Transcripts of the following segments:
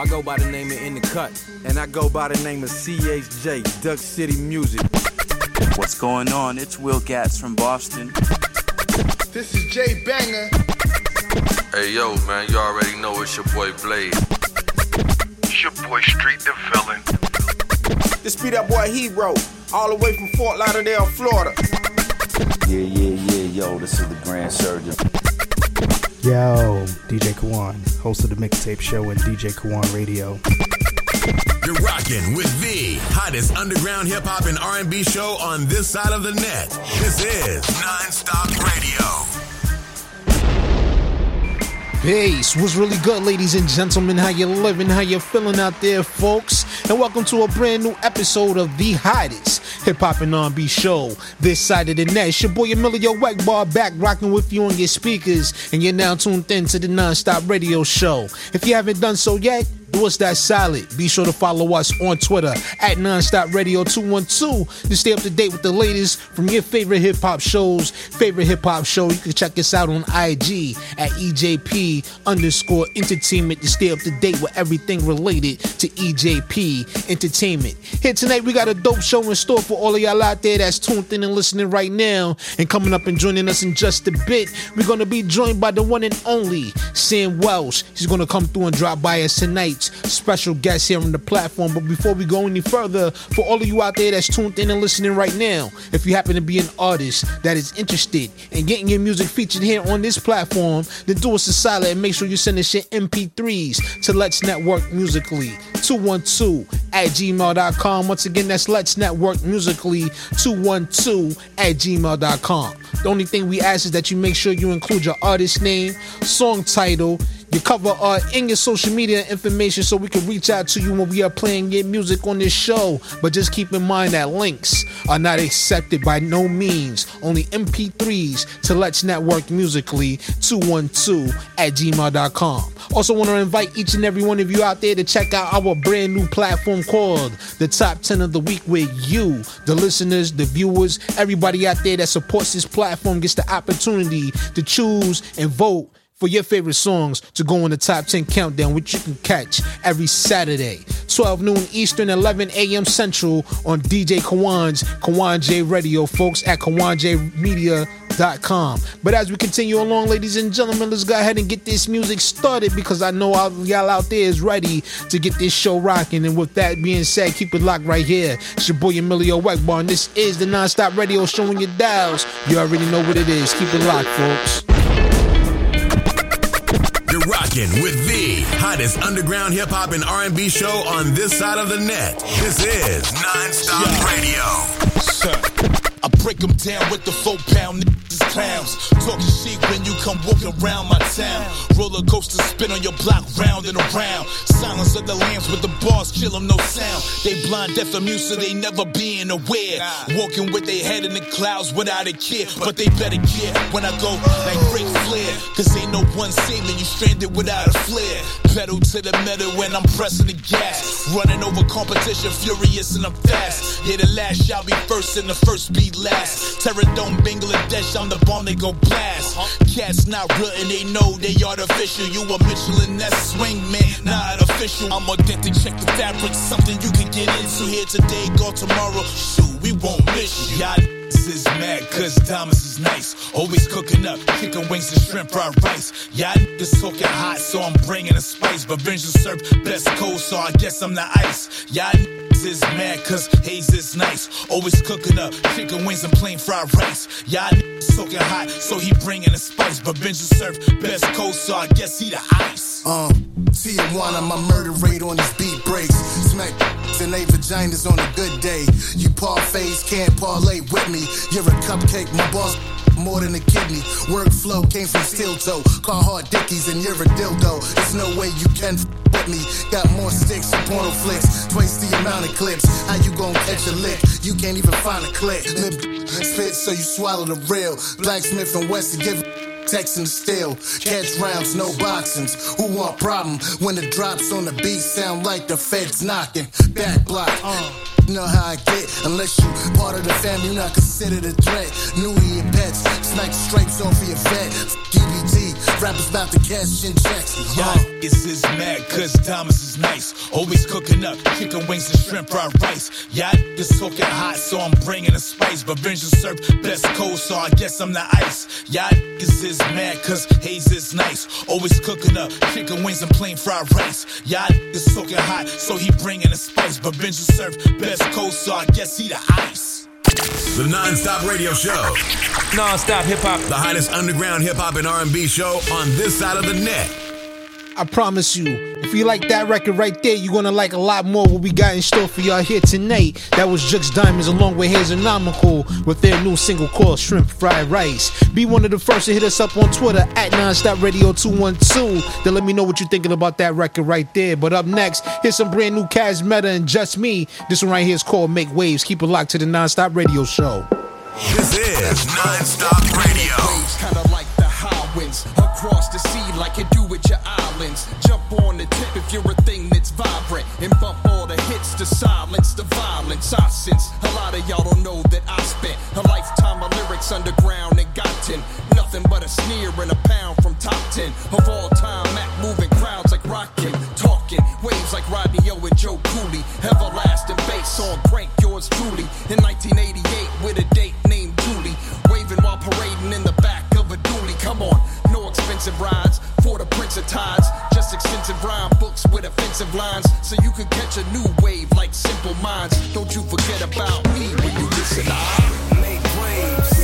I go by the name of In the Cut. And I go by the name of CHJ, Duck City Music. What's going on? It's Will Gatz from Boston. This is Jay Banger. Hey yo, man, you already know it's your boy Blade. It's your boy Street the Villain. This be that boy Hero, all the way from Fort Lauderdale, Florida. Yeah, yeah, yeah, yo, this is the Grand Surgeon. Yo, DJ Kawon, host of the Mixtape Show and DJ Kawon Radio. You're rocking with the hottest underground hip hop and R&B show on this side of the net. This is Nonstop Radio. Peace. What's really good, ladies and gentlemen? How you living? How you feeling out there, folks? And welcome to a brand new episode of the hottest hip hop and R&B show this side of the net. It's your boy Emilio Egbar back rocking with you on your speakers, and you're now tuned in to the Nonstop Radio Show. If you haven't done so yet, us that solid. Be sure to follow us on Twitter at Nonstop Radio 212 to stay up to date with the latest from your favorite hip hop shows. Favorite hip hop show, you can check us out on IG at EJP underscore entertainment to stay up to date with everything related to EJP Entertainment. Here tonight, we got a dope show in store for all of y'all out there that's tuned in and listening right now. And coming up and joining us in just a bit, we're going to be joined by the one and only Sam Welch. He's going to come through and drop by us tonight special guest here on the platform. But before we go any further, for all of you out there that's tuned in and listening right now, if you happen to be an artist that is interested in getting your music featured here on this platform, then do us a solid and make sure you send us your MP3s to Let's Network Musically 212 at gmail.com. Once again, that's Let's Network Musically 212 at gmail.com. The only thing we ask is that you make sure you include your artist name, song title, your cover art, in your social media information so we can reach out to you when we are playing your music on this show. But just keep in mind that links are not accepted by no means. Only MP3s to Let's Network Musically 212 at gmail.com. Also, want to invite each and every one of you out there to check out our brand new platform called The Top 10 of the Week, where you, the listeners, the viewers, everybody out there that supports this platform gets the opportunity to choose and vote for your favorite songs to go on the top 10 countdown, which you can catch every Saturday, 12 noon Eastern, 11 a.m. Central on DJ Kawon's Kawon J Radio, folks, at KawonJmedia.com. But as we continue along, ladies and gentlemen, let's go ahead and get this music started because I know all y'all out there is ready to get this show rocking. And with that being said, keep it locked right here. It's your boy Emilio Egbar, and this is the Nonstop Radio showing your dials. You already know what it is. Keep it locked, folks. Rocking with the hottest underground hip hop and R&B show on this side of the net. This is Nonstop Radio. Sir. I break them down with the four pound niggas clowns. Talking shit when you come walking around my town. Roller coaster spin on your block round and around. Silence of the lambs with the bars, kill them no sound. They blind, deaf, and mute, so they never being aware. Walking with their head in the clouds without a care. But they better care when I go like Ric Flair. Cause ain't no one saving you stranded without a flare. Pedal to the metal when I'm pressing the gas. Running over competition, furious and I'm fast. Yeah, the last shall be first and the first be last. Terradome, Bangladesh, I'm the bomb they go blast. Cats not real and they know they artificial. You a Michelin S swing man, not official. I'm authentic, check the fabric, something you can get into here today, go tomorrow. Shoot, we won't miss you. Y'all is mad cause Thomas is nice. Always cooking up chicken wings and shrimp fried rice. Y'all niggas talking hot, so I'm bringing the spice. But vengeance serve best cold, so I guess I'm the ice. Y'all niggas is mad cause Hayes is nice. Always cooking up chicken wings and plain fried rice. Y'all talking hot, so he bringing the spice. But vengeance serve best cold, so I guess he the ice. Um, Tijuana, my murder rate on this beat breaks. Smack and they vaginas on a good day. You parfaits can't parlay with me. You're a cupcake, my boss more than a kidney. Workflow came from steel toe. Call hard Dickies and you're a dildo. There's no way you can f- with me. Got more sticks than porno flicks. Twice the amount of clips. How you gon' catch a lick? You can't even find a clip. Lip spit so you swallow the real. Blacksmith and Weston give texting still. Catch rounds, no boxings. Who want problem when the drops on the beat sound like the feds knocking? Back block. you know how I get. Unless you part of the family, not considered a threat. New year pets, snipe stripes off of your vet. DBT, rappers about to cash in checks. Y'all niggas is mad cause Thomas is nice. Always cooking up chicken wings and shrimp fried rice. Y'all niggas talking hot, so I'm bringing the spice. But vengeance serve best cold, so I guess I'm the ice. Y'all niggas is mad cause Hayes is nice. Always cooking up chicken wings and plain fried rice. Y'all niggas talking hot, so he bringing the spice. But vengeance serve best cold, so I guess he the ice. The non-stop radio show. Non-stop hip hop. The hottest underground hip hop and R&B show on this side of the net. I promise you, if you like that record right there, you're gonna like a lot more what we got in store for y'all here tonight. That was Jux Diamonds along with Hazonomical with their new single called Shrimp Fried Rice. Be one of the first to hit us up on Twitter at Nonstop Radio 212 to let me know what you're thinking about that record right there. But up next, here's some brand new Kaz Meta and Just Me. This one right here is called Make Waves. Keep it locked to the Nonstop Radio Show. This is non-stop radio. Kinda like the high winds across the sea, like you do with your islands. Jump on the tip if you're a thing that's vibrant, and bump all the hits to silence the violence. I sense a lot of y'all don't know that I spent a lifetime of lyrics underground and gotten nothing but a sneer and a pound from top ten of all time. Mac moving crowds like rockin', talking waves like Rodney and Joe Cooley. Everlasting bass on crank yours truly in 1988 with a date named Julie. Waving while parading in the back of a dually. Come on, no expensive rides for the prince of tides. Just extensive rhyme books with offensive lines. So you can catch a new wave like simple minds. Don't you forget about me when you listen. I make waves.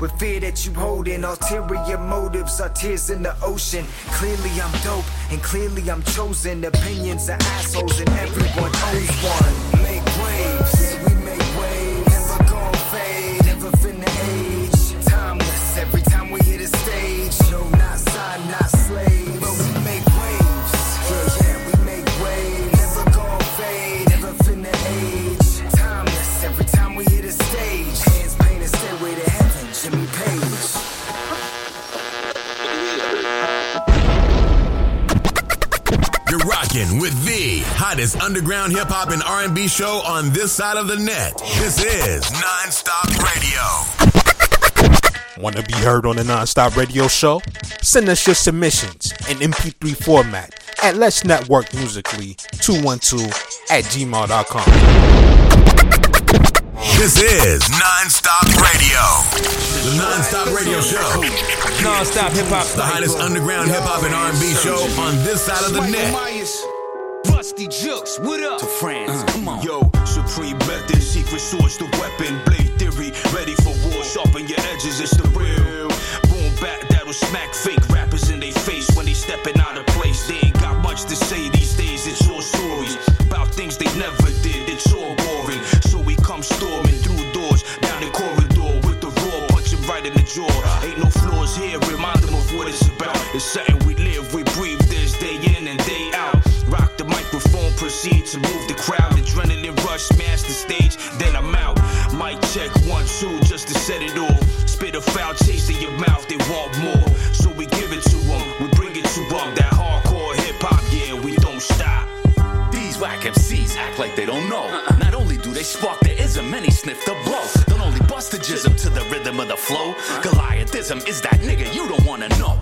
With fear that you hold holding. Ulterior motives are tears in the ocean. Clearly I'm dope and clearly I'm chosen. Opinions are assholes and everyone owns one. Make waves, hottest underground hip hop and R&B show on this side of the net. This is Non-Stop Radio. Want to be heard on the Nonstop Radio Show? Send us your submissions in MP3 format at Let's Network Musically 212 at gmail.com. This is Non-Stop Radio. The Non-Stop Radio Show. Non-stop hip hop. The hottest underground hip hop and R&B show on this side of the net. Rusty Jukes, what up? To France, uh, come on. Yo, Supreme method, secret source, the weapon, blade theory ready for war. Sharpen your edges, it's the real. Boom back, that'll smack fake rappers in their face when they stepping out of place. They ain't got much to say these days, it's all stories about things they never did. It's all boring. So we come storming through doors, down the corridor with the raw, punching right in the jaw. Ain't no flaws here, remind them of what it's about. It's something we live, we breathe this day in and day proceed to move the crowd. Adrenaline rush, smash the stage, then I'm out. Mic check one, two, just to set it off. Spit a foul in your mouth, they want more. So we give it to them, we bring it to them. That Act like they don't know. Not only do they spark the ism, many sniff the blow. Don't only bust the jism to the rhythm of the flow. Goliathism is that nigga you don't wanna know.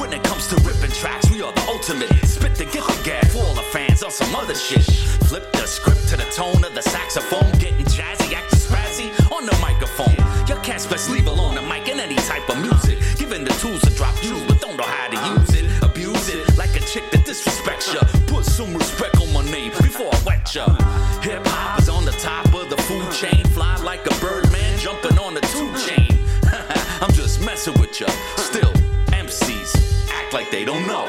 When it comes to ripping tracks, we are the ultimate. Spit to get the gag for all the fans on some other shit. Flip the script to the tone of the saxophone, getting jazzy, acting spazzy on the microphone. Your cat's best leave alone the mic in any type of music. Given the tools to drop jewels, but don't know how to use it. Chick that disrespects ya. Put some respect on my name before I wet ya. Hip hop is on the top of the food chain. Fly like a bird man jumping on the two chain. I'm just messing with ya. Still, MCs act like they don't know.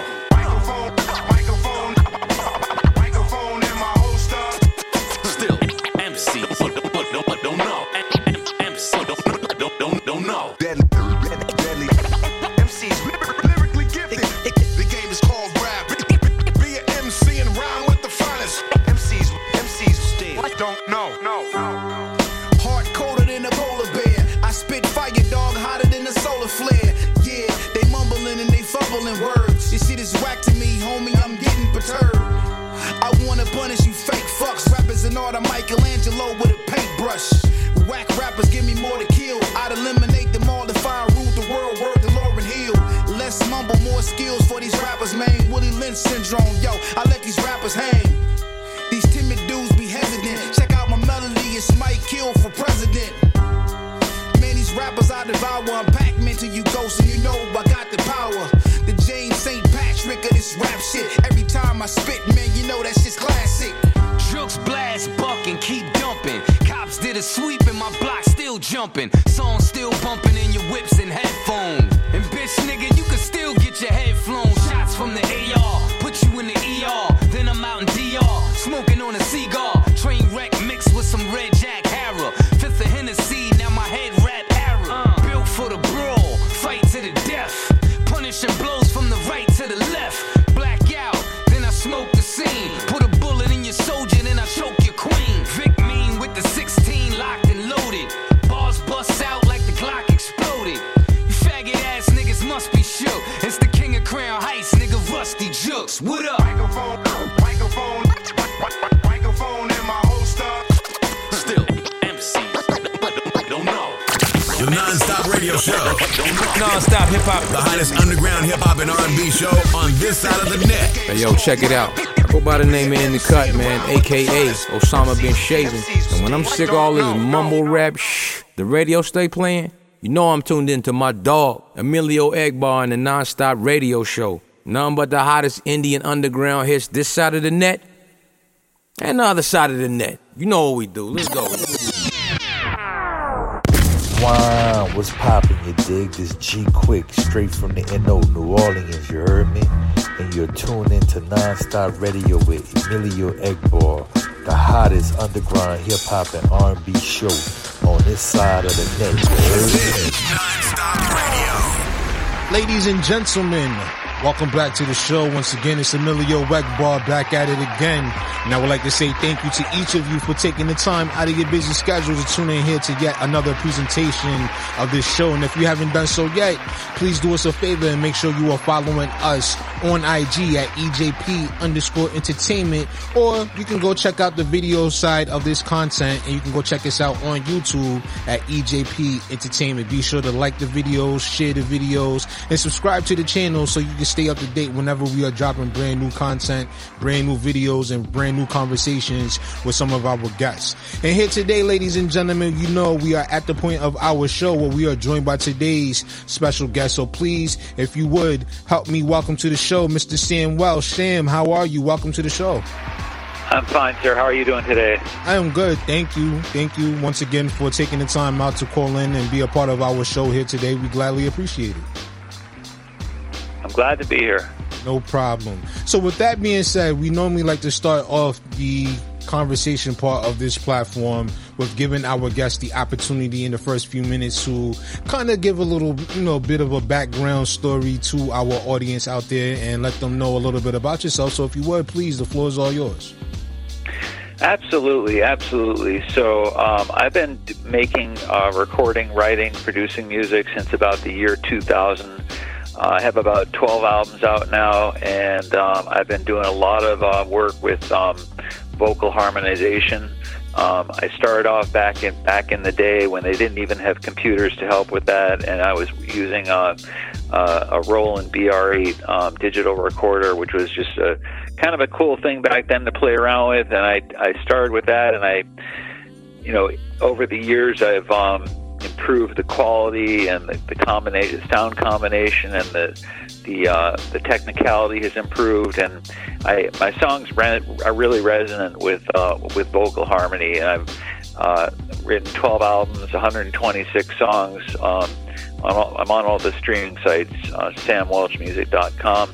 Less mumble, more skills for these rappers, man. Willie Lynch syndrome, yo. I let these rappers hang. These timid dudes be hesitant. Check out my melody, it's Mike Kill for president. Man, these rappers I devour, unpack men till you ghost, and you know I got the power. The James St. Patrick of this rap shit. Every time I spit, man, you know that shit's classic. Drugs blast, buck and keep dumping. Cops did a sweep and my block still jumping. Songs still bumping in your whips and headphones. And bitch, nigga, you your head flown. Shots from the AR, put you in the ER. Then I'm out in DR, smoking on a cigar. Train wreck mixed with some red Non-stop hip hop. The hottest underground hip hop and R&B show on this side of the net. Hey, yo, check it out. I go by the name of In the Cut, man, aka Osama bin Shaven. And when I'm sick of all this mumble rap shh, the radio stay playing, you know I'm tuned into my dog, Emilio Egbar, and the non-stop radio show. None but the hottest Indian underground hits this side of the net and the other side of the net. You know what we do. Let's go. What's poppin', you dig? This G Quick, straight from the NO, New Orleans, you heard me? And you're tuned into Non-Stop Radio with Emilio Egbar, the hottest underground hip-hop and R&B show on this side of the net? Ladies and gentlemen, welcome back to the show. Once again, it's Emilio Egbar back at it again. And I would like to say thank you to each of you for taking the time out of your busy schedule to tune in here to yet another presentation of this show. And if you haven't done so yet, please do us a favor and make sure you are following us on IG at EJP underscore entertainment, or you can go check out the video side of this content and you can go check us out on YouTube at EJP Entertainment. Be sure to like the videos, share the videos, and subscribe to the channel so you can stay up to date whenever we are dropping brand new content, brand new videos, and brand new conversations with some of our guests. And here today, ladies and gentlemen, you know we are at the point of our show where we are joined by today's special guest. So please, if you would, help me welcome to the show, Mr. Sam Welch. Sam, how are you? Welcome to the show. I'm fine, sir. How are you doing today? I am good. Thank you. Thank you once again for taking the time out to call in and be a part of our show here today. We gladly appreciate it. I'm glad to be here. No problem. So, with that being said, we normally like to start off the conversation part of this platform with giving our guests the opportunity in the first few minutes to kind of give a little, you know, bit of a background story to our audience out there and let them know a little bit about yourself. So, if you would, please, the floor is all yours. Absolutely, absolutely. So um, I've been making, uh, recording, writing, producing music since about the year 2000. I have about 12 albums out now, and um, I've been doing a lot of uh, work with um, vocal harmonization. Um, I started off back in back in the day when they didn't even have computers to help with that, and I was using uh, uh, a Roland BR8 um, digital recorder, which was just a kind of a cool thing back then to play around with. And I I started with that, and I, you know, over the years I've um, improved the quality and the, the combination, sound combination, and the the uh, the technicality has improved, and I my songs re- are really resonant with uh, with vocal harmony. And I've uh, written 12 albums, 126 songs. Um, I'm, all, I'm on all the streaming sites, uh, samwelchmusic.com,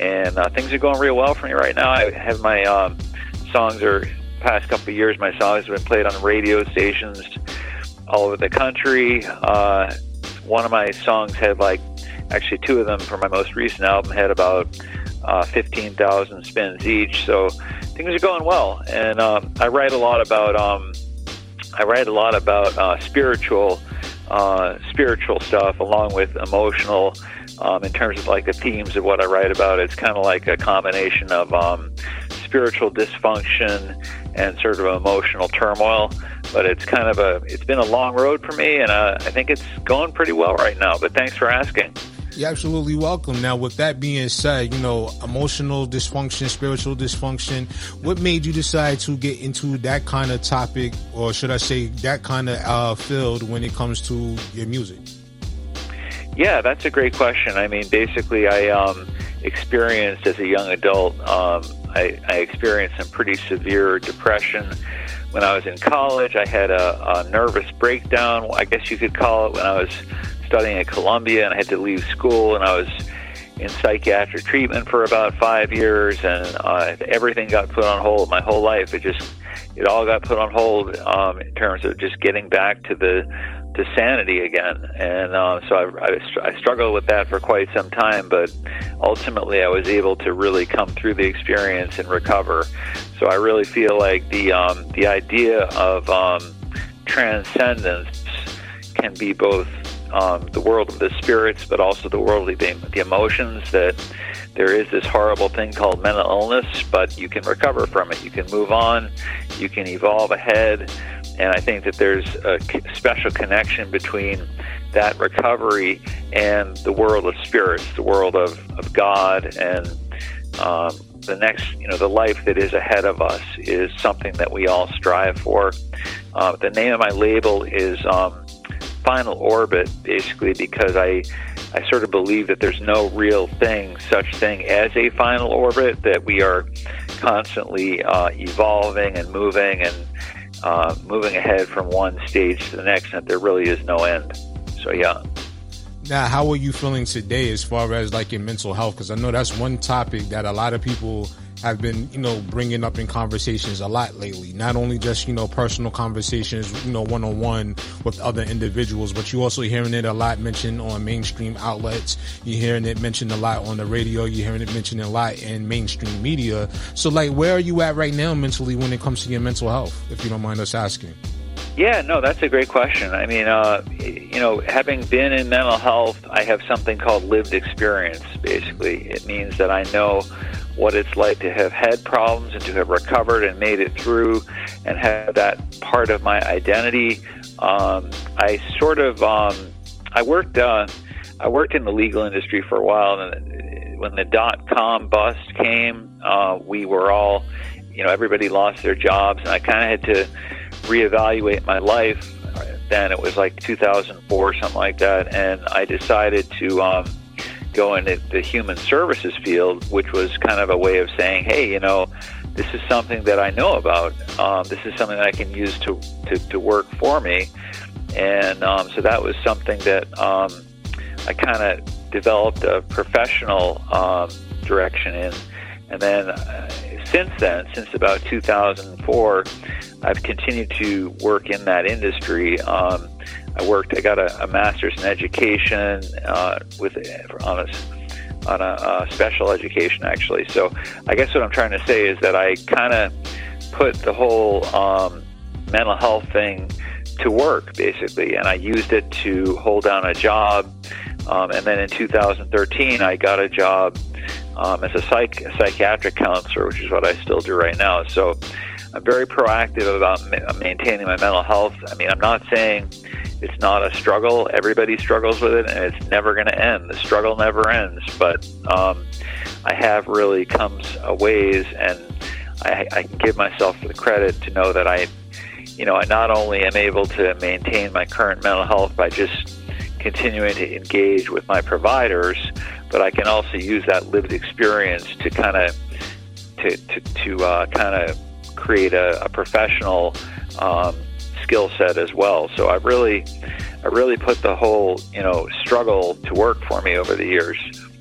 and uh, things are going real well for me right now. I have my um, songs are past couple of years. My songs have been played on radio stations all over the country. Uh, one of my songs had like actually two of them for my most recent album had about uh, 15,000 spins each. So things are going well, and um, I write a lot about um, I write a lot about uh, spiritual uh, spiritual stuff along with emotional. Um, in terms of like the themes of what I write about, it's kind of like a combination of um, spiritual dysfunction and sort of emotional turmoil. But it's kind of a it's been a long road for me, and uh, I think it's going pretty well right now. But thanks for asking. You're absolutely welcome. Now, with that being said, you know, emotional dysfunction, spiritual dysfunction, what made you decide to get into that kind of topic, or should I say, that kind of uh, field when it comes to your music? Yeah, that's a great question. I mean, basically, I um, experienced as a young adult, um, I, I experienced some pretty severe depression when I was in college. I had a, a nervous breakdown, I guess you could call it, when I was studying at Columbia and I had to leave school and I was in psychiatric treatment for about five years and uh, everything got put on hold. My whole life, it just, it all got put on hold um, in terms of just getting back to the to sanity again. And uh, so I, I, I struggled with that for quite some time, but ultimately I was able to really come through the experience and recover. So I really feel like the um, the idea of um, transcendence can be both um, the world of the spirits, but also the world of the, the emotions. That there is this horrible thing called mental illness, but you can recover from it. You can move on. You can evolve ahead. And I think that there's a special connection between that recovery and the world of spirits, the world of, of God, and um, the next, you know, the life that is ahead of us is something that we all strive for. Uh, the name of my label is um, final orbit, basically, because I I sort of believe that there's no real thing, such thing as a final orbit. That we are constantly uh, evolving and moving and uh, moving ahead from one stage to the next, and there really is no end. So yeah. Now, how are you feeling today as far as like your mental health? Because I know that's one topic that a lot of people have been, you know, bringing up in conversations a lot lately. Not only just, you know, personal conversations, you know, one on one with other individuals, but you also hearing it a lot mentioned on mainstream outlets. You're hearing it mentioned a lot on the radio. You're hearing it mentioned a lot in mainstream media. So, like, where are you at right now mentally when it comes to your mental health, if you don't mind us asking? Yeah, no, that's a great question. I mean, uh, you know, having been in mental health, I have something called lived experience, basically. It means that I know what it's like to have had problems and to have recovered and made it through and have that part of my identity. Um, I sort of um, I worked uh, I worked in the legal industry for a while, and when the dot com bust came, uh, we were all you know everybody lost their jobs, and I kind of had to reevaluate my life. Then it was like 2004, something like that, and I decided to. Um, go into the human services field, which was kind of a way of saying, hey, you know, this is something that I know about. Um, this is something that I can use to to, to work for me, and um, so that was something that um, I kind of developed a professional um, direction in. And then uh, since then, since about 2004, I've continued to work in that industry. Um, I worked. I got a, a master's in education uh, with on a on a special education actually. So I guess what I'm trying to say is that I kind of put the whole um, mental health thing to work basically, and I used it to hold down a job. Um, and then in 2013, I got a job um, as a, psych, psychiatric counselor, which is what I still do right now. So I'm very proactive about ma- maintaining my mental health. I mean, I'm not saying it's not a struggle. Everybody struggles with it, and it's never going to end. The struggle never ends. But um, I have really come a ways, and I, I can give myself the credit to know that I, you know, I not only am able to maintain my current mental health by just continuing to engage with my providers, but I can also use that lived experience to kind of to to, to uh, kind of create a, a professional um, skill set as well. So I really I really put the whole you know struggle to work for me over the years.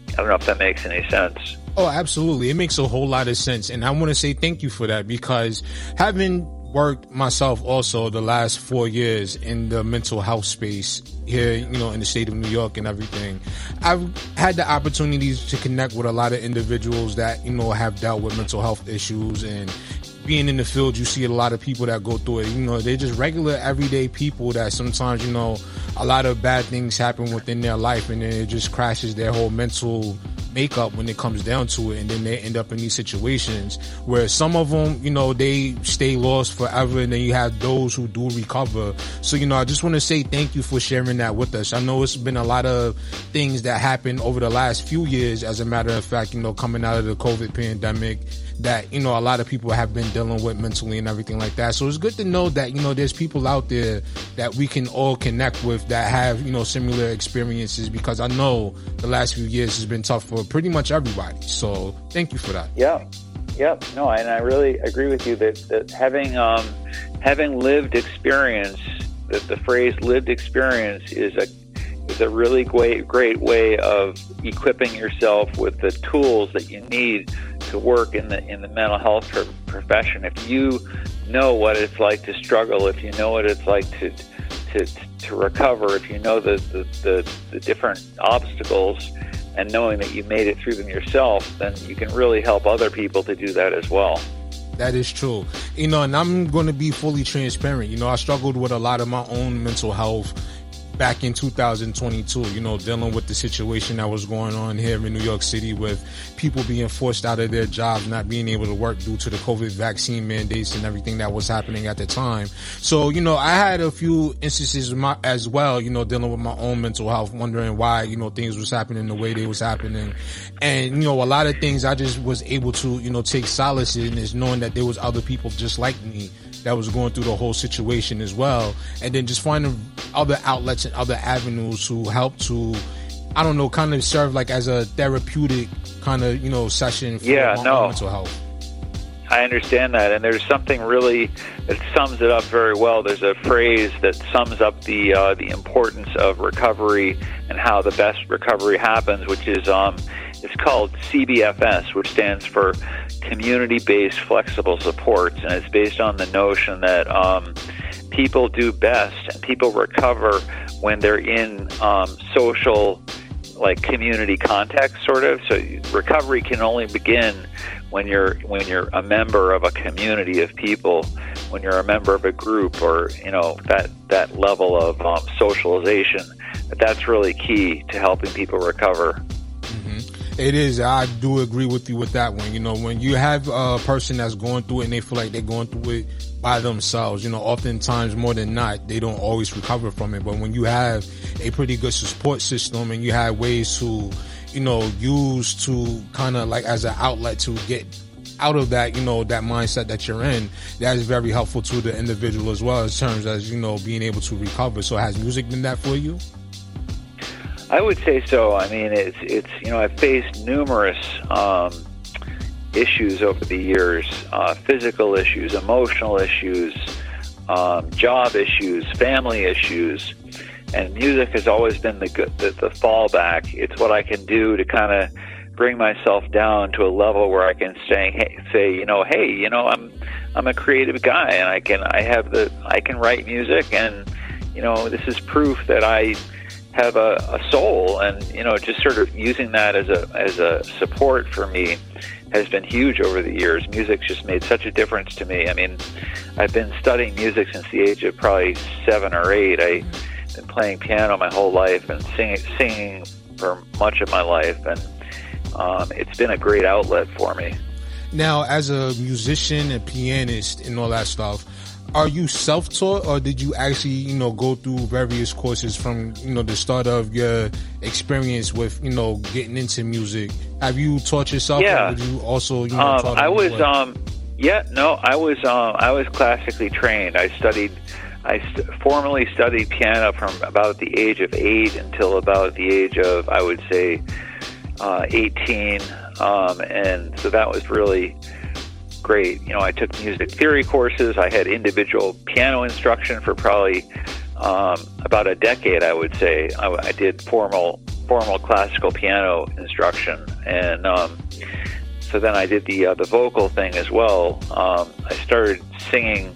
I don't know if that makes any sense. Oh, absolutely. It makes a whole lot of sense. And I want to say thank you for that because having worked myself also the last four years in the mental health space here, you know, in the state of New York and everything. I've had the opportunities to connect with a lot of individuals that, you know, have dealt with mental health issues and being in the field, you see a lot of people that go through it. You know, they're just regular, everyday people that sometimes, you know, a lot of bad things happen within their life and then it just crashes their whole mental makeup when it comes down to it and then they end up in these situations where some of them you know they stay lost forever and then you have those who do recover. So you know i just want to say thank you for sharing that with us. I know it's been a lot of things that happened over the last few years as a matter of fact you know coming out of the covid pandemic that you know a lot of people have been dealing with mentally and everything like that. So it's good to know that you know there's people out there that we can all connect with that have you know similar experiences because I know the last few years has been tough for pretty much everybody. So thank you for that. Yeah. Yep. No, and I really agree with you that, that having um, having lived experience, that the phrase lived experience is a is a really great great way of equipping yourself with the tools that you need to work in the in the mental health profession. If you know what it's like to struggle, if you know what it's like to to, to recover, if you know the, the, the, the different obstacles and knowing that you made it through them yourself, then you can really help other people to do that as well. That is true. You know, and I'm going to be fully transparent. You know, I struggled with a lot of my own mental health back in 2022, you know, dealing with the situation that was going on here in New York City with people being forced out of their jobs, not being able to work due to the COVID vaccine mandates and everything that was happening at the time. So, you know, I had a few instances my, as well, you know, dealing with my own mental health, wondering why, you know, things was happening the way they was happening. And, you know, a lot of things I just was able to, you know, take solace in is knowing that there was other people just like me that was going through the whole situation as well. And then just finding other outlets and other avenues to help to, I don't know, kind of serve like as a therapeutic kind of, you know, session for yeah, no. mental health. I understand that, and there's something really that sums it up very well. There's a phrase that sums up the uh, the importance of recovery and how the best recovery happens, which is um, it's called CBFS, which stands for Community Based Flexible Supports, and it's based on the notion that um, people do best and people recover when they're in um, social, like community context, sort of. So recovery can only begin when you're when you're a member of a community of people, when you're a member of a group, or you know that that level of um, socialization. That's really key to helping people recover. It is. I do agree with you with that one. You know, when you have a person that's going through it and they feel like they're going through it by themselves, you know, oftentimes more than not, they don't always recover from it. But when you have a pretty good support system and you have ways to, you know, use to kind of like as an outlet to get out of that, you know, that mindset that you're in, that is very helpful to the individual as well in terms as, you know, being able to recover. So has music been that for you? I would say so. I mean, it's it's you know I've faced numerous um, issues over the years uh, physical issues, emotional issues, um, job issues, family issues. And music has always been the, good, the the fallback. It's what I can do to kind of bring myself down to a level where I can say, hey, say, you know, hey, you know, I'm I'm a creative guy, and I can I have the I can write music, and you know, this is proof that I have a, a soul, and you know, just sort of using that as a as a support for me has been huge over the years. Music's just made such a difference to me. I mean, I've been studying music since the age of probably seven or eight. I've been playing piano my whole life and singing, singing for much of my life, and um, it's been a great outlet for me. Now, as a musician and pianist and all that stuff, are you self-taught or did you actually you know go through various courses from you know the start of your experience with you know getting into music? Have you taught yourself yeah. or did you also you know um, i was um yeah no i was um i was classically trained. I studied i st- formally studied piano from about the age of eight until about the age of i would say uh 18 um and so that was really great. You know, I took music theory courses. I had individual piano instruction for probably um, about a decade. I would say I, I did formal formal classical piano instruction, and um, so then I did the uh, the vocal thing as well. Um, I started singing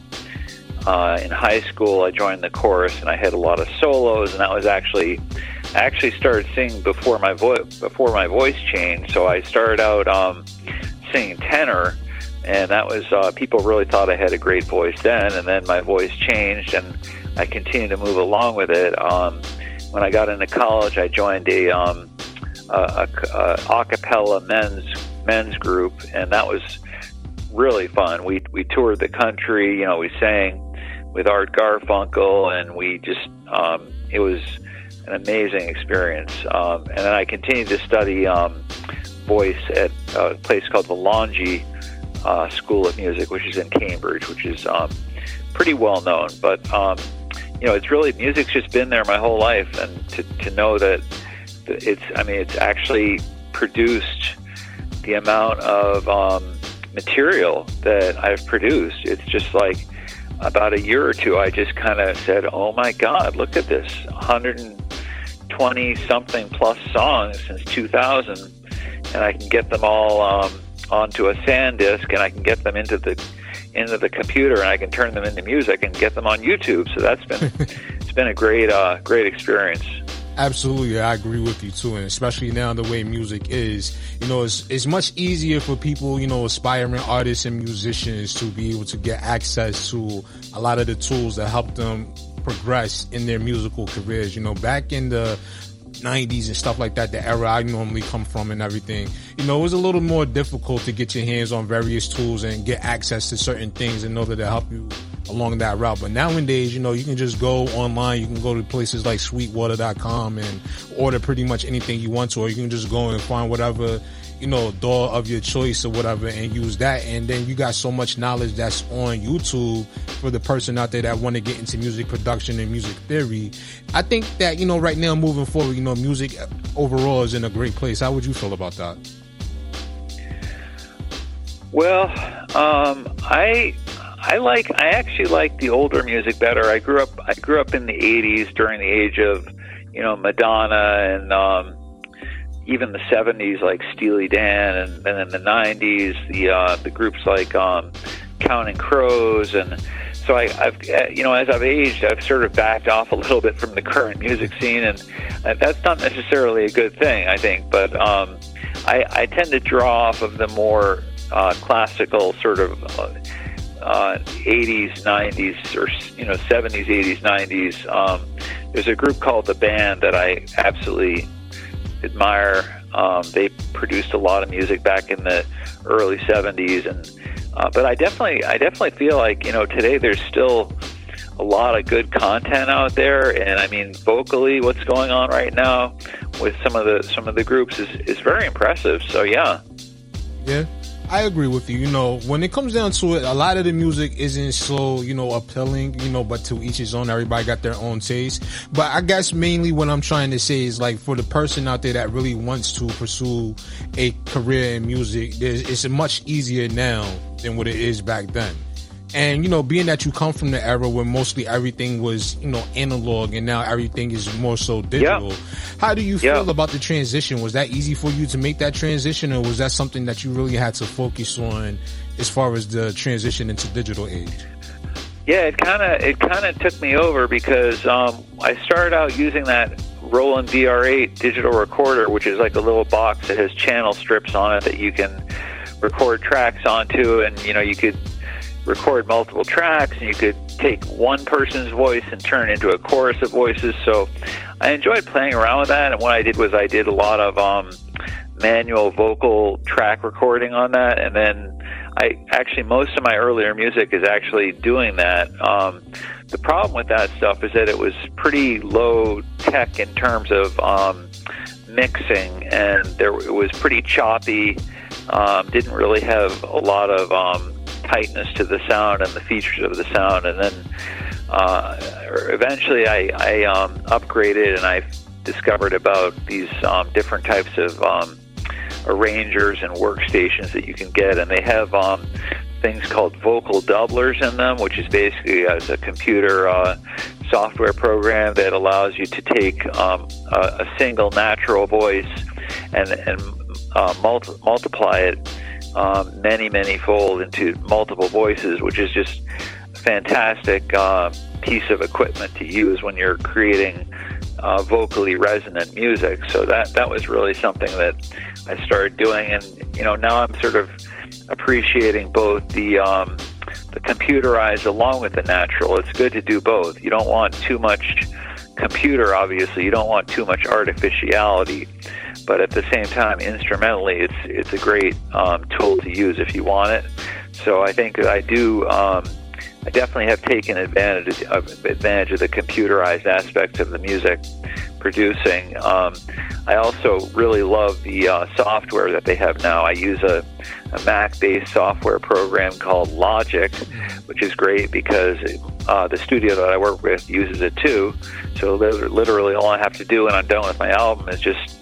uh, in high school. I joined the chorus, and I had a lot of solos, and that was actually. I actually started singing before my voice before my voice changed. So I started out um, singing tenor, and that was uh, people really thought I had a great voice then, and then my voice changed, and I continued to move along with it. Um, when I got into college, I joined a, um, a, a, a acapella men's men's group, and that was really fun. We we toured the country, you know, we sang with Art Garfunkel, and we just um, it was an amazing experience. Um, and then I continued to study um, voice at a place called the Longy uh, School of Music, which is in Cambridge, which is um, pretty well known. But um, you know, it's really music's just been there my whole life, and to to know that it's I mean, it's actually produced the amount of um, material that I've produced. It's just like about a year or two, I just kind of said, "Oh my God, look at this! 120 something plus songs since 2000, and I can get them all." Um, onto a SanDisk and I can get them into the into the computer and I can turn them into music and get them on YouTube. So that's been it's been a great uh, great experience. Absolutely, I agree with you too, and especially now the way music is, you know, it's it's much easier for people, you know, aspiring artists and musicians to be able to get access to a lot of the tools that help them progress in their musical careers. You know, back in the 90s and stuff like that, the era I normally come from and everything, you know, it was a little more difficult to get your hands on various tools and get access to certain things in order to help you along that route. But nowadays, you know, you can just go online, you can go to places like sweetwater.com and order pretty much anything you want to, or you can just go and find whatever you know, door of your choice or whatever and use that. And then you got so much knowledge that's on YouTube for the person out there that want to get into music production and music theory. I think that, you know, right now moving forward, you know, music overall is in a great place. How would you feel about that? Well, um, I I like I actually like the older music better. I grew up I grew up in the '80s during the age of you know Madonna and um, even the '70s like Steely Dan, and then in the '90s the uh, the groups like um, Counting Crows, and so I, I've uh, you know as I've aged, I've sort of backed off a little bit from the current music scene, and that's not necessarily a good thing, I think. But um, I, I tend to draw off of the more uh, classical sort of. Uh, uh, 80s, 90s, or you know 70s, 80s, 90s. Um, there's a group called the Band that I absolutely admire. Um, they produced a lot of music back in the early 70s, and uh, but I definitely, I definitely feel like you know today there's still a lot of good content out there, and I mean vocally, what's going on right now with some of the some of the groups is is very impressive. So yeah, yeah. I agree with you. You know, when it comes down to it, a lot of the music isn't so, you know, appealing, you know, but to each his own. Everybody got their own taste. But I guess mainly what I'm trying to say is like for the person out there that really wants to pursue a career in music, it's much easier now than what it is back then. And you know, being that you come from the era where mostly everything was, you know, analog and now everything is more so digital. How do you feel about the transition? Was that easy for you to make that transition or was that something that you really had to focus on as far as the transition into digital age? Yeah, it kind of it kind of took me over because um, I started out using that Roland BR8 digital recorder, which is like a little box that has channel strips on it that you can record tracks onto, and you know you could record multiple tracks and you could take one person's voice and turn it into a chorus of voices. So I enjoyed playing around with that. And what I did was I did a lot of um, manual vocal track recording on that. And then I actually, most of my earlier music is actually doing that. Um, the problem with that stuff is that it was pretty low tech in terms of um, mixing and there it was pretty choppy. Um, didn't really have a lot of um, tightness to the sound and the features of the sound. And then uh, eventually I, I um, upgraded and I discovered about these um, different types of um, arrangers and workstations that you can get. And they have um, things called vocal doublers in them, which is basically as a computer uh, software program that allows you to take um, a, a single natural voice and, and uh, multi- multiply it um, many, many fold into multiple voices, which is just a fantastic uh, piece of equipment to use when you're creating uh, vocally resonant music. So that that was really something that I started doing, and you know now I'm sort of appreciating both the um, the computerized along with the natural. It's good to do both. You don't want too much computer, obviously. You don't want too much artificiality but at the same time, instrumentally, it's it's a great um, tool to use if you want it. So I think I do. Um, I definitely have taken advantage of advantage of the computerized aspects of the music producing. Um, I also really love the uh, software that they have now. I use a, a Mac-based software program called Logic, which is great because uh, the studio that I work with uses it too. So literally, all I have to do when I'm done with my album is just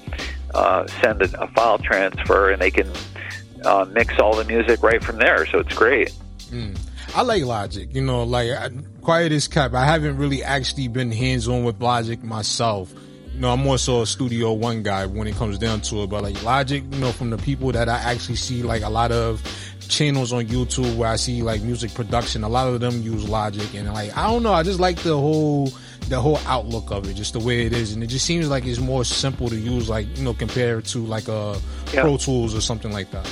uh, send a, a, file transfer and they can uh, mix all the music right from there. So it's great. Mm. I like Logic. You know, like I, quiet as kept. I haven't really actually been hands on with Logic myself. You know, I'm more so a Studio One guy when it comes down to it. But like Logic, you know, from the people that I actually see, like a lot of channels on YouTube where I see like music production, a lot of them use Logic, and like I don't know, I just like the whole the whole outlook of it, just the way it is, and it just seems like it's more simple to use, like you know, compared to like a yeah. Pro Tools or something like that.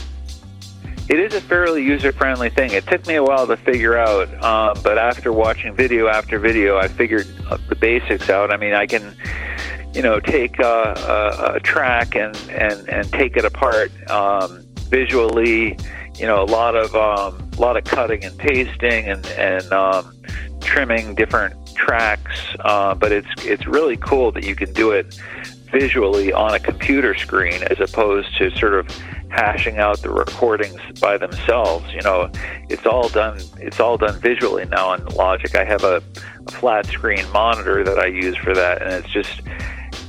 It is a fairly user-friendly thing. It took me a while to figure out, um, but after watching video after video, I figured uh, the basics out. I mean, I can, you know, take a, a, a track and, and and take it apart um, visually. You know, a lot of um, a lot of cutting and pasting and and um, trimming different tracks, uh, but it's it's really cool that you can do it visually on a computer screen as opposed to sort of hashing out the recordings by themselves. You know, it's all done it's all done visually now in Logic. I have a, a flat screen monitor that I use for that, and it's just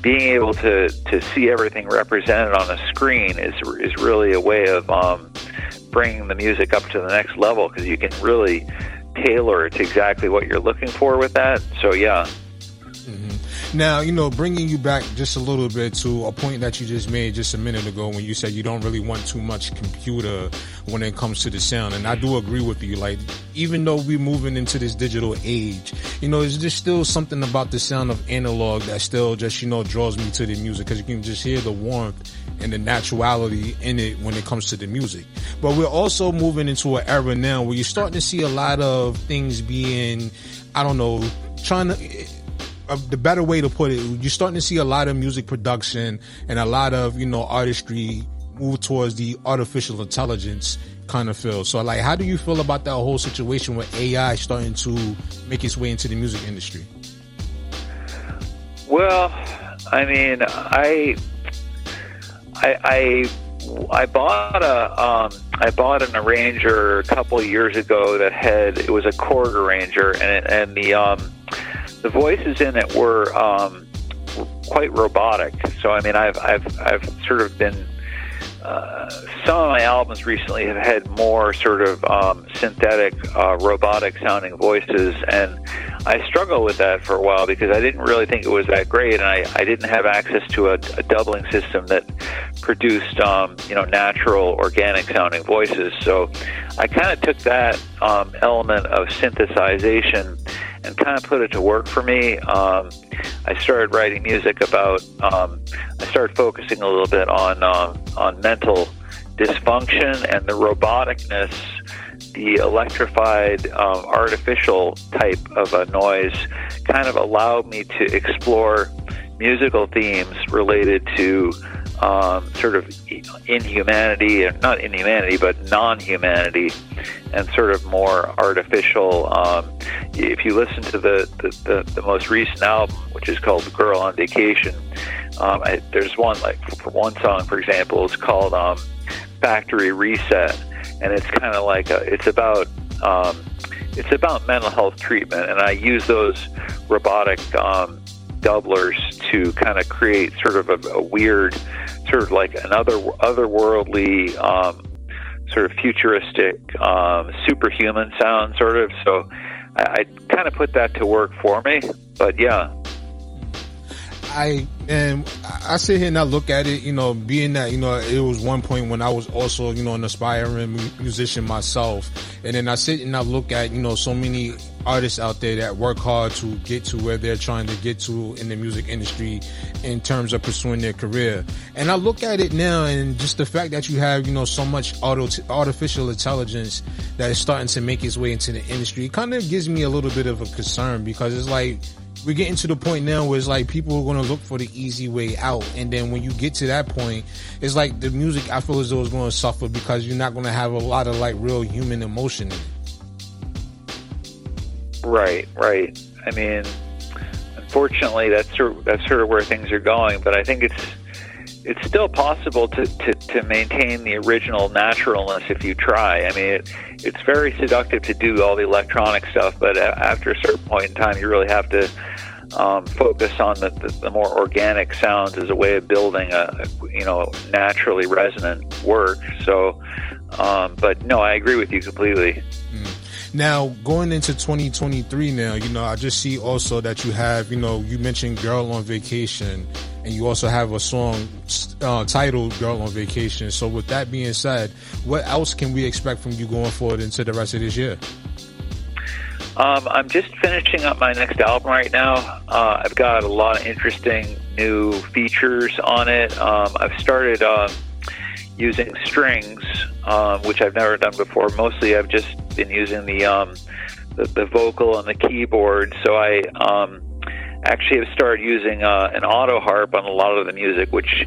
being able to to see everything represented on a screen is is really a way of um, bringing the music up to the next level because you can really tailor to exactly what you're looking for with that. So yeah. Now, you know, bringing you back just a little bit to a point that you just made just a minute ago when you said you don't really want too much computer when it comes to the sound. And I do agree with you. Like, even though we're moving into this digital age, you know, there's just still something about the sound of analog that still just, you know, draws me to the music because you can just hear the warmth and the naturality in it when it comes to the music. But we're also moving into an era now where you're starting to see a lot of things being, I don't know, trying to. The better way to put it, you're starting to see a lot of music production and a lot of you know artistry move towards the artificial intelligence kind of feel. So, like, how do you feel about that whole situation with AI starting to make its way into the music industry? Well, I mean, I I, I I bought a um, I bought an arranger a couple years ago that had it was a Korg arranger, and and the um, the voices in it were um, quite robotic. So I mean, I've I've I've sort of been uh, some of my albums recently have had more sort of um, synthetic, uh, robotic sounding voices, and I struggled with that for a while because I didn't really think it was that great, and I, I didn't have access to a, a doubling system that produced, um, you know, natural, organic sounding voices. So I kind of took that um, element of synthesization and kind of put it to work for me. Um, I started writing music about. Um, I started focusing a little bit on um, on mental dysfunction and the roboticness, the electrified, um, artificial type of a noise, kind of allowed me to explore musical themes related to um, sort of inhumanity, and not inhumanity, but non-humanity, and sort of more artificial. Um, if you listen to the, the, the, the, most recent album, which is called "Girl on Vacation," um, I, there's one like for one song, for example, it's called um, "Factory Reset," and it's kind of like a, it's about um, it's about mental health treatment, and I use those robotic um, doublers to kind of create sort of a, a weird, sort of like another otherworldly, um, sort of futuristic, um, superhuman sound, sort of. So I, I kind of put that to work for me. But yeah, I and I sit here and I look at it, you know, being that you know it was one point when I was also you know an aspiring musician myself, and then I sit and I look at you know so many artists out there that work hard to get to where they're trying to get to in the music industry in terms of pursuing their career. And I look at it now and just the fact that you have, you know, so much auto, artificial intelligence that is starting to make its way into the industry, kind of gives me a little bit of a concern because it's like, we're getting to the point now where it's like people are going to look for the easy way out. And then when you get to that point, it's like the music I feel as though is going to suffer because you're not going to have a lot of like real human emotion in it. Right, right. I mean, unfortunately, that's sort of, that's sort of where things are going. But I think it's it's still possible to, to, to maintain the original naturalness if you try. I mean, it, it's very seductive to do all the electronic stuff, but after a certain point in time, you really have to um, focus on the, the, the, more organic sounds as a way of building a, a you know naturally resonant work. So, um, but no, I agree with you completely. Now, going into 2023 now, you know, I just see also that you have, you know, you mentioned Girl on Vacation, and you also have a song uh, titled Girl on Vacation. So, with that being said, what else can we expect from you going forward into the rest of this year? Um, I'm just finishing up my next album right now. Uh, I've got a lot of interesting new features on it. Um, I've started uh, using strings, um, which I've never done before. Mostly, I've just been using the um, the, the vocal and the keyboard. So I um, actually have started using uh, an auto harp on a lot of the music, which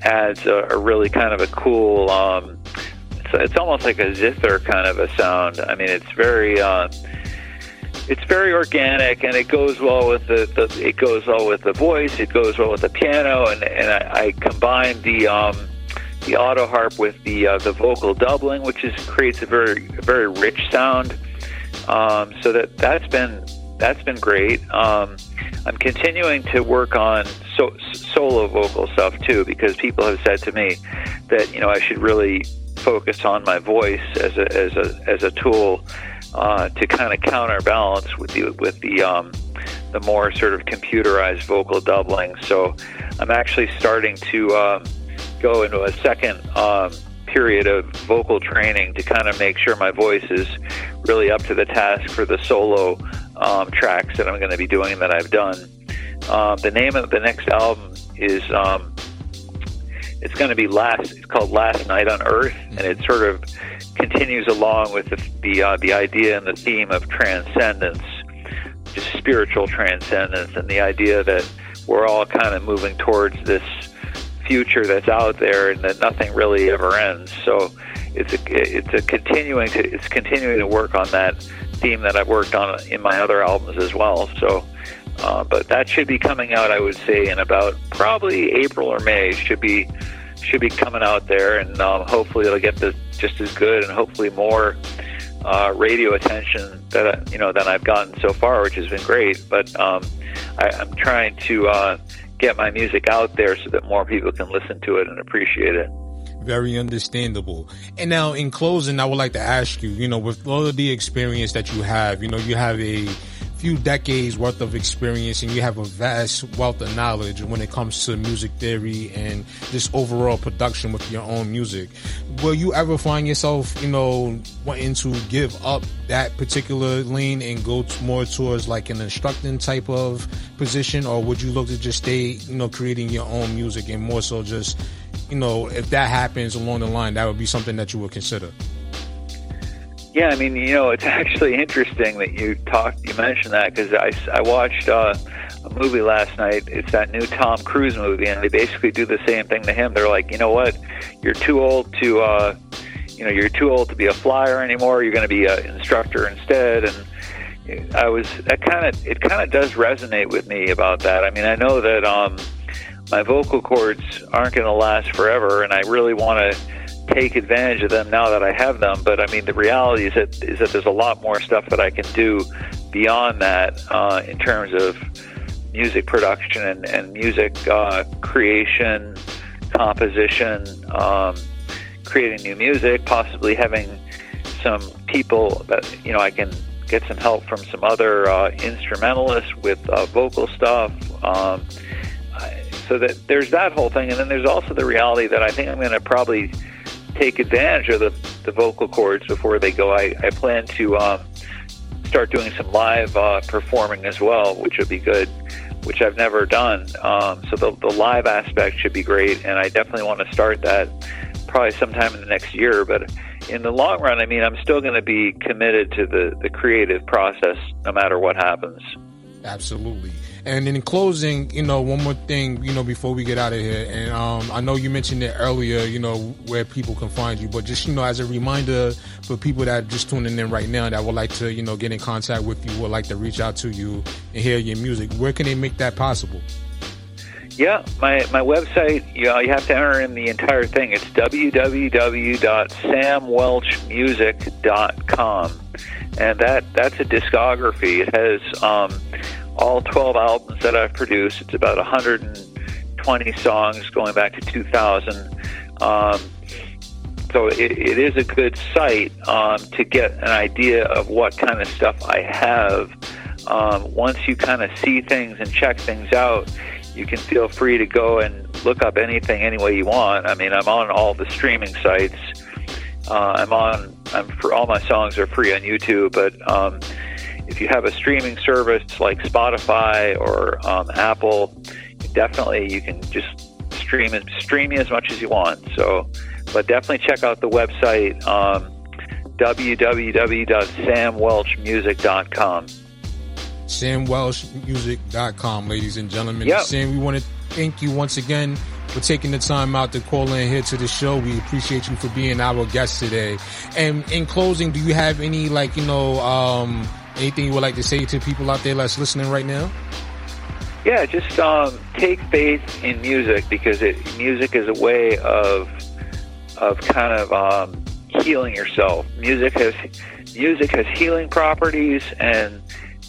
adds a, a really kind of a cool. Um, it's, it's almost like a zither kind of a sound. I mean, it's very. Uh, it's very organic and it goes well with the, the it goes well with the voice it goes well with the piano and and I, I combine the um the auto harp with the uh, the vocal doubling, which is creates a very very rich sound. Um, so that that's been that's been great. Um, I'm continuing to work on so, solo vocal stuff too because people have said to me that you know I should really focus on my voice as a as a as a tool uh, to kind of counterbalance with the with the um, the more sort of computerized vocal doubling. So I'm actually starting to uh, go into a second um, period of vocal training to kind of make sure my voice is really up to the task for the solo um, tracks that I'm going to be doing that I've done. Um, the name of the next album is um, it's going to be last. It's called Last Night on Earth, and it sort of continues along with the the, uh, the idea and the theme of transcendence, just spiritual transcendence, and the idea that we're all kind of moving towards this future that's out there and that nothing really ever ends. So it's a it's a continuing to it's continuing to work on that theme that I've worked on in my other albums as well. So. Uh, but that should be coming out, I would say, in about probably April or May. Should be should be coming out there, and um, hopefully it'll get the, just as good and hopefully more uh, radio attention that I, you know than I've gotten so far, which has been great. But um, I, I'm trying to uh, get my music out there so that more people can listen to it and appreciate it. Very understandable. And now, in closing, I would like to ask you, you know, with all of the experience that you have, you know, you have a few decades worth of experience and you have a vast wealth of knowledge when it comes to music theory and just overall production with your own music. Will you ever find yourself, you know, wanting to give up that particular lane and go more towards like an instructing type of position, or would you look to just stay, you know, creating your own music and more so just, you know, if that happens along the line, that would be something that you would consider? Yeah, I mean, you know, it's actually interesting that you talked, you mentioned that because I, I watched uh, a movie last night. It's that new Tom Cruise movie, and they basically do the same thing to him. They're like, you know what, you're too old to, uh, you know, you're too old to be a flyer anymore. You're going to be an instructor instead, and I was that kind of it kind of does resonate with me about that. I mean, I know that um, my vocal cords aren't going to last forever, and I really want to take advantage of them now that I have them. But I mean, the reality is that is that there's a lot more stuff that I can do beyond that uh, in terms of music production and, and music uh, creation, composition, um, creating new music, possibly having some people that you know I can get some help from some other uh, instrumentalists with uh, vocal stuff. Um, so that there's that whole thing, and then there's also the reality that I think I'm going to probably take advantage of the, the vocal cords before they go. I, I plan to um, start doing some live uh, performing as well, which would be good, which I've never done. Um, so the, the live aspect should be great, and I definitely want to start that probably sometime in the next year. But in the long run, I mean, I'm still going to be committed to the, the creative process no matter what happens. Absolutely. And in closing, you know, one more thing, you know, before we get out of here, and um, I know you mentioned it earlier, you know, where people can find you, but just you know, as a reminder for people that are just tuning in right now that would like to, you know, get in contact with you, would like to reach out to you and hear your music, where can they make that possible? Yeah, my, my website, you, know, you have to enter in the entire thing. It's www.samwelchmusic.com. And that, that's a discography. It has um, all 12 albums that I've produced. It's about 120 songs going back to 2000. Um, so it, it is a good site um, to get an idea of what kind of stuff I have. Um, once you kind of see things and check things out, you can feel free to go and look up anything any way you want. I mean, I'm on all the streaming sites. Uh, I'm on. I'm for all my songs are free on YouTube, but um, if you have a streaming service like Spotify or um, Apple, definitely you can just stream it, stream as much as you want. So, but definitely check out the website um, www.samwelchmusic.com. SamWelchMusic.com, ladies and gentlemen. Yep. Sam, we want to thank you once again for taking the time out to call in here to the show. We appreciate you for being our guest today. And in closing, do you have any like you know? Um, Anything you would like to say to people out there that's listening right now? Yeah, just um, take faith in music because it, music is a way of of kind of um, healing yourself. Music has music has healing properties, and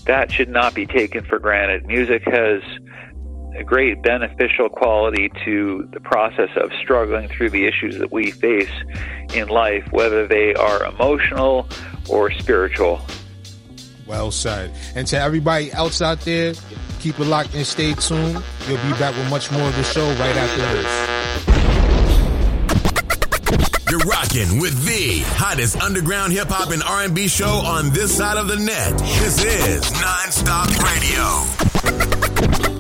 that should not be taken for granted. Music has a great beneficial quality to the process of struggling through the issues that we face in life, whether they are emotional or spiritual. Well said. And to everybody else out there, keep it locked and stay tuned. You'll be back with much more of the show right after this. You're rocking with the hottest underground hip hop and R&B show on this side of the net. This is Nonstop Radio.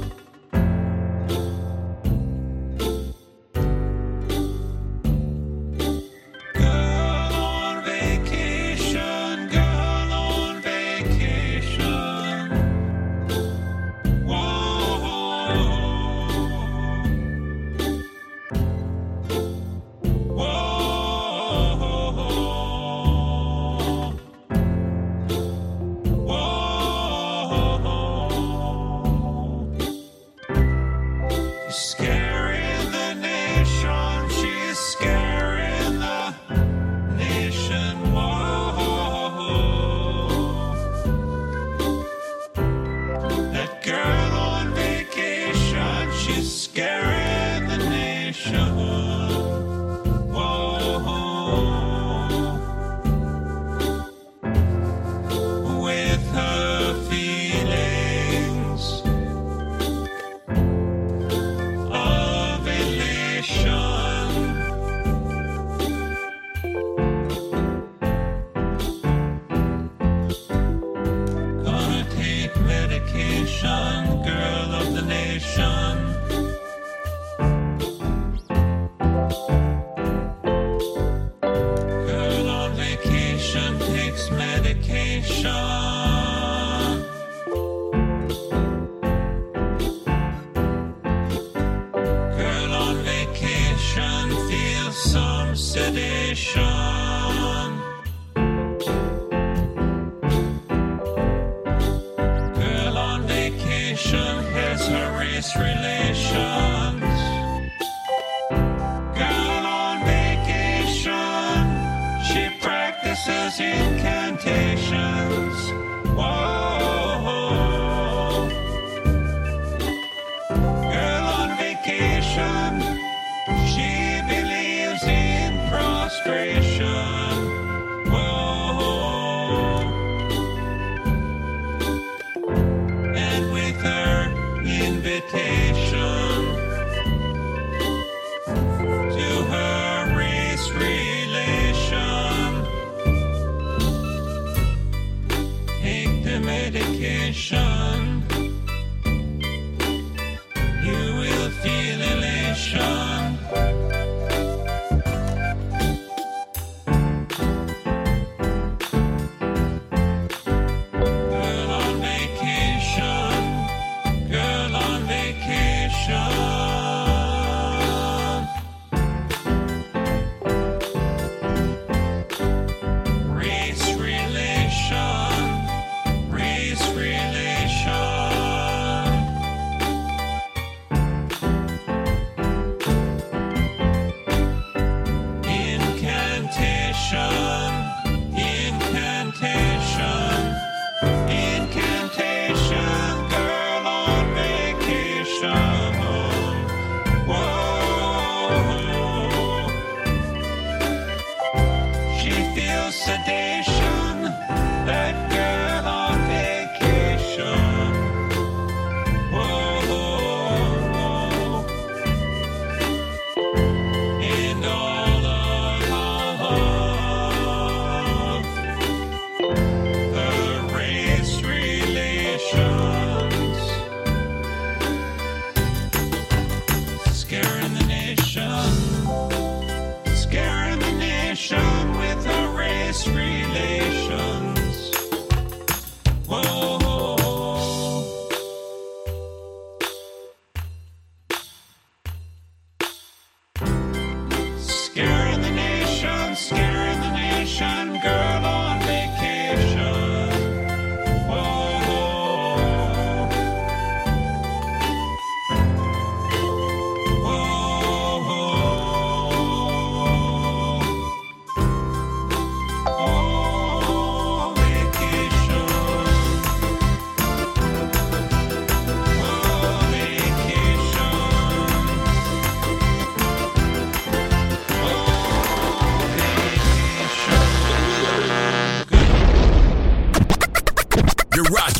With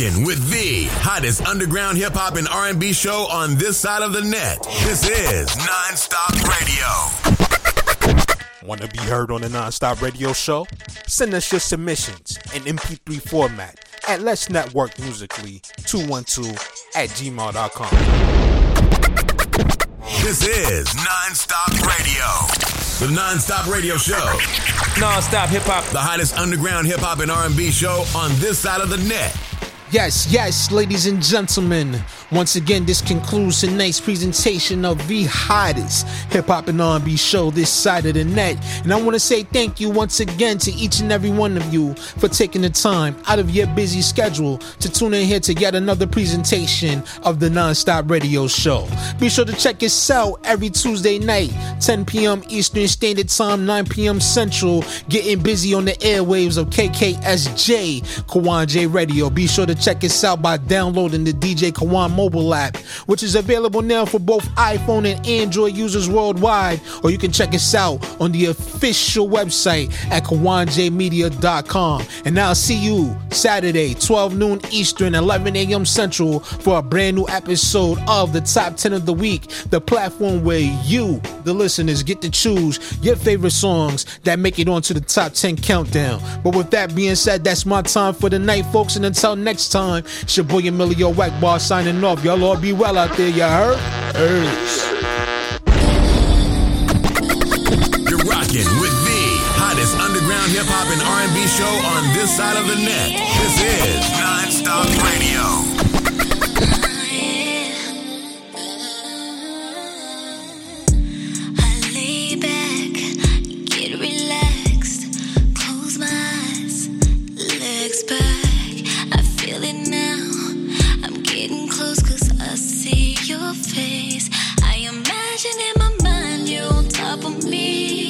rocking with the hottest underground hip hop and R&B show on this side of the net. This is Nonstop Radio. Want to be heard on the Nonstop Radio Show? Send us your submissions in MP3 format at Let's Network Musically 212 at gmail.com. This is Nonstop Radio. The Nonstop Radio Show. Nonstop hip hop. The hottest underground hip hop and R&B show on this side of the net. Yes, yes, ladies and gentlemen. Once again, this concludes tonight's presentation of the hottest hip hop and R&B show this side of the net. And I want to say thank you once again to each and every one of you for taking the time out of your busy schedule to tune in here to yet another presentation of the Nonstop Radio Show. Be sure to check us out every Tuesday night, 10 p.m. Eastern Standard Time, 9 p.m. Central, getting busy on the airwaves of KKSJ, Kawon J Radio. Be sure to Check us out by downloading the DJ Kawon mobile app, which is available now for both iPhone and Android users worldwide. Or you can check us out on the official website at KawonJmedia.com. And I'll see you Saturday, 12 noon Eastern, 11 a.m. Central, for a brand new episode of the Top 10 of the Week, the platform where you, the listeners, get to choose your favorite songs that make it onto the top 10 countdown. But with that being said, that's my time for the night, folks. And until next time. It's your boy Emilio Egbar signing off. Y'all all be well out there, you heard? You're rocking with the hottest underground hip hop and R&B show on this side of the net. This is Nonstop Radio. face. I imagine in my mind you on top of me.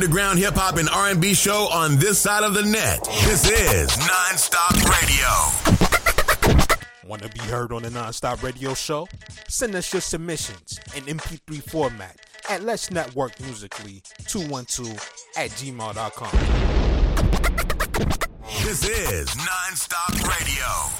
underground hip hop and R&B show on this side of the net. This is Nonstop Radio. Want to be heard on the Nonstop Radio show? Send us your submissions in MP3 format at Let's Network Musically 212 at gmail.com. This is Nonstop Radio.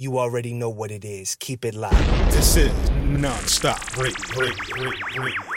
You already know what it is. Keep it live. This is non-stop radio, radio, radio.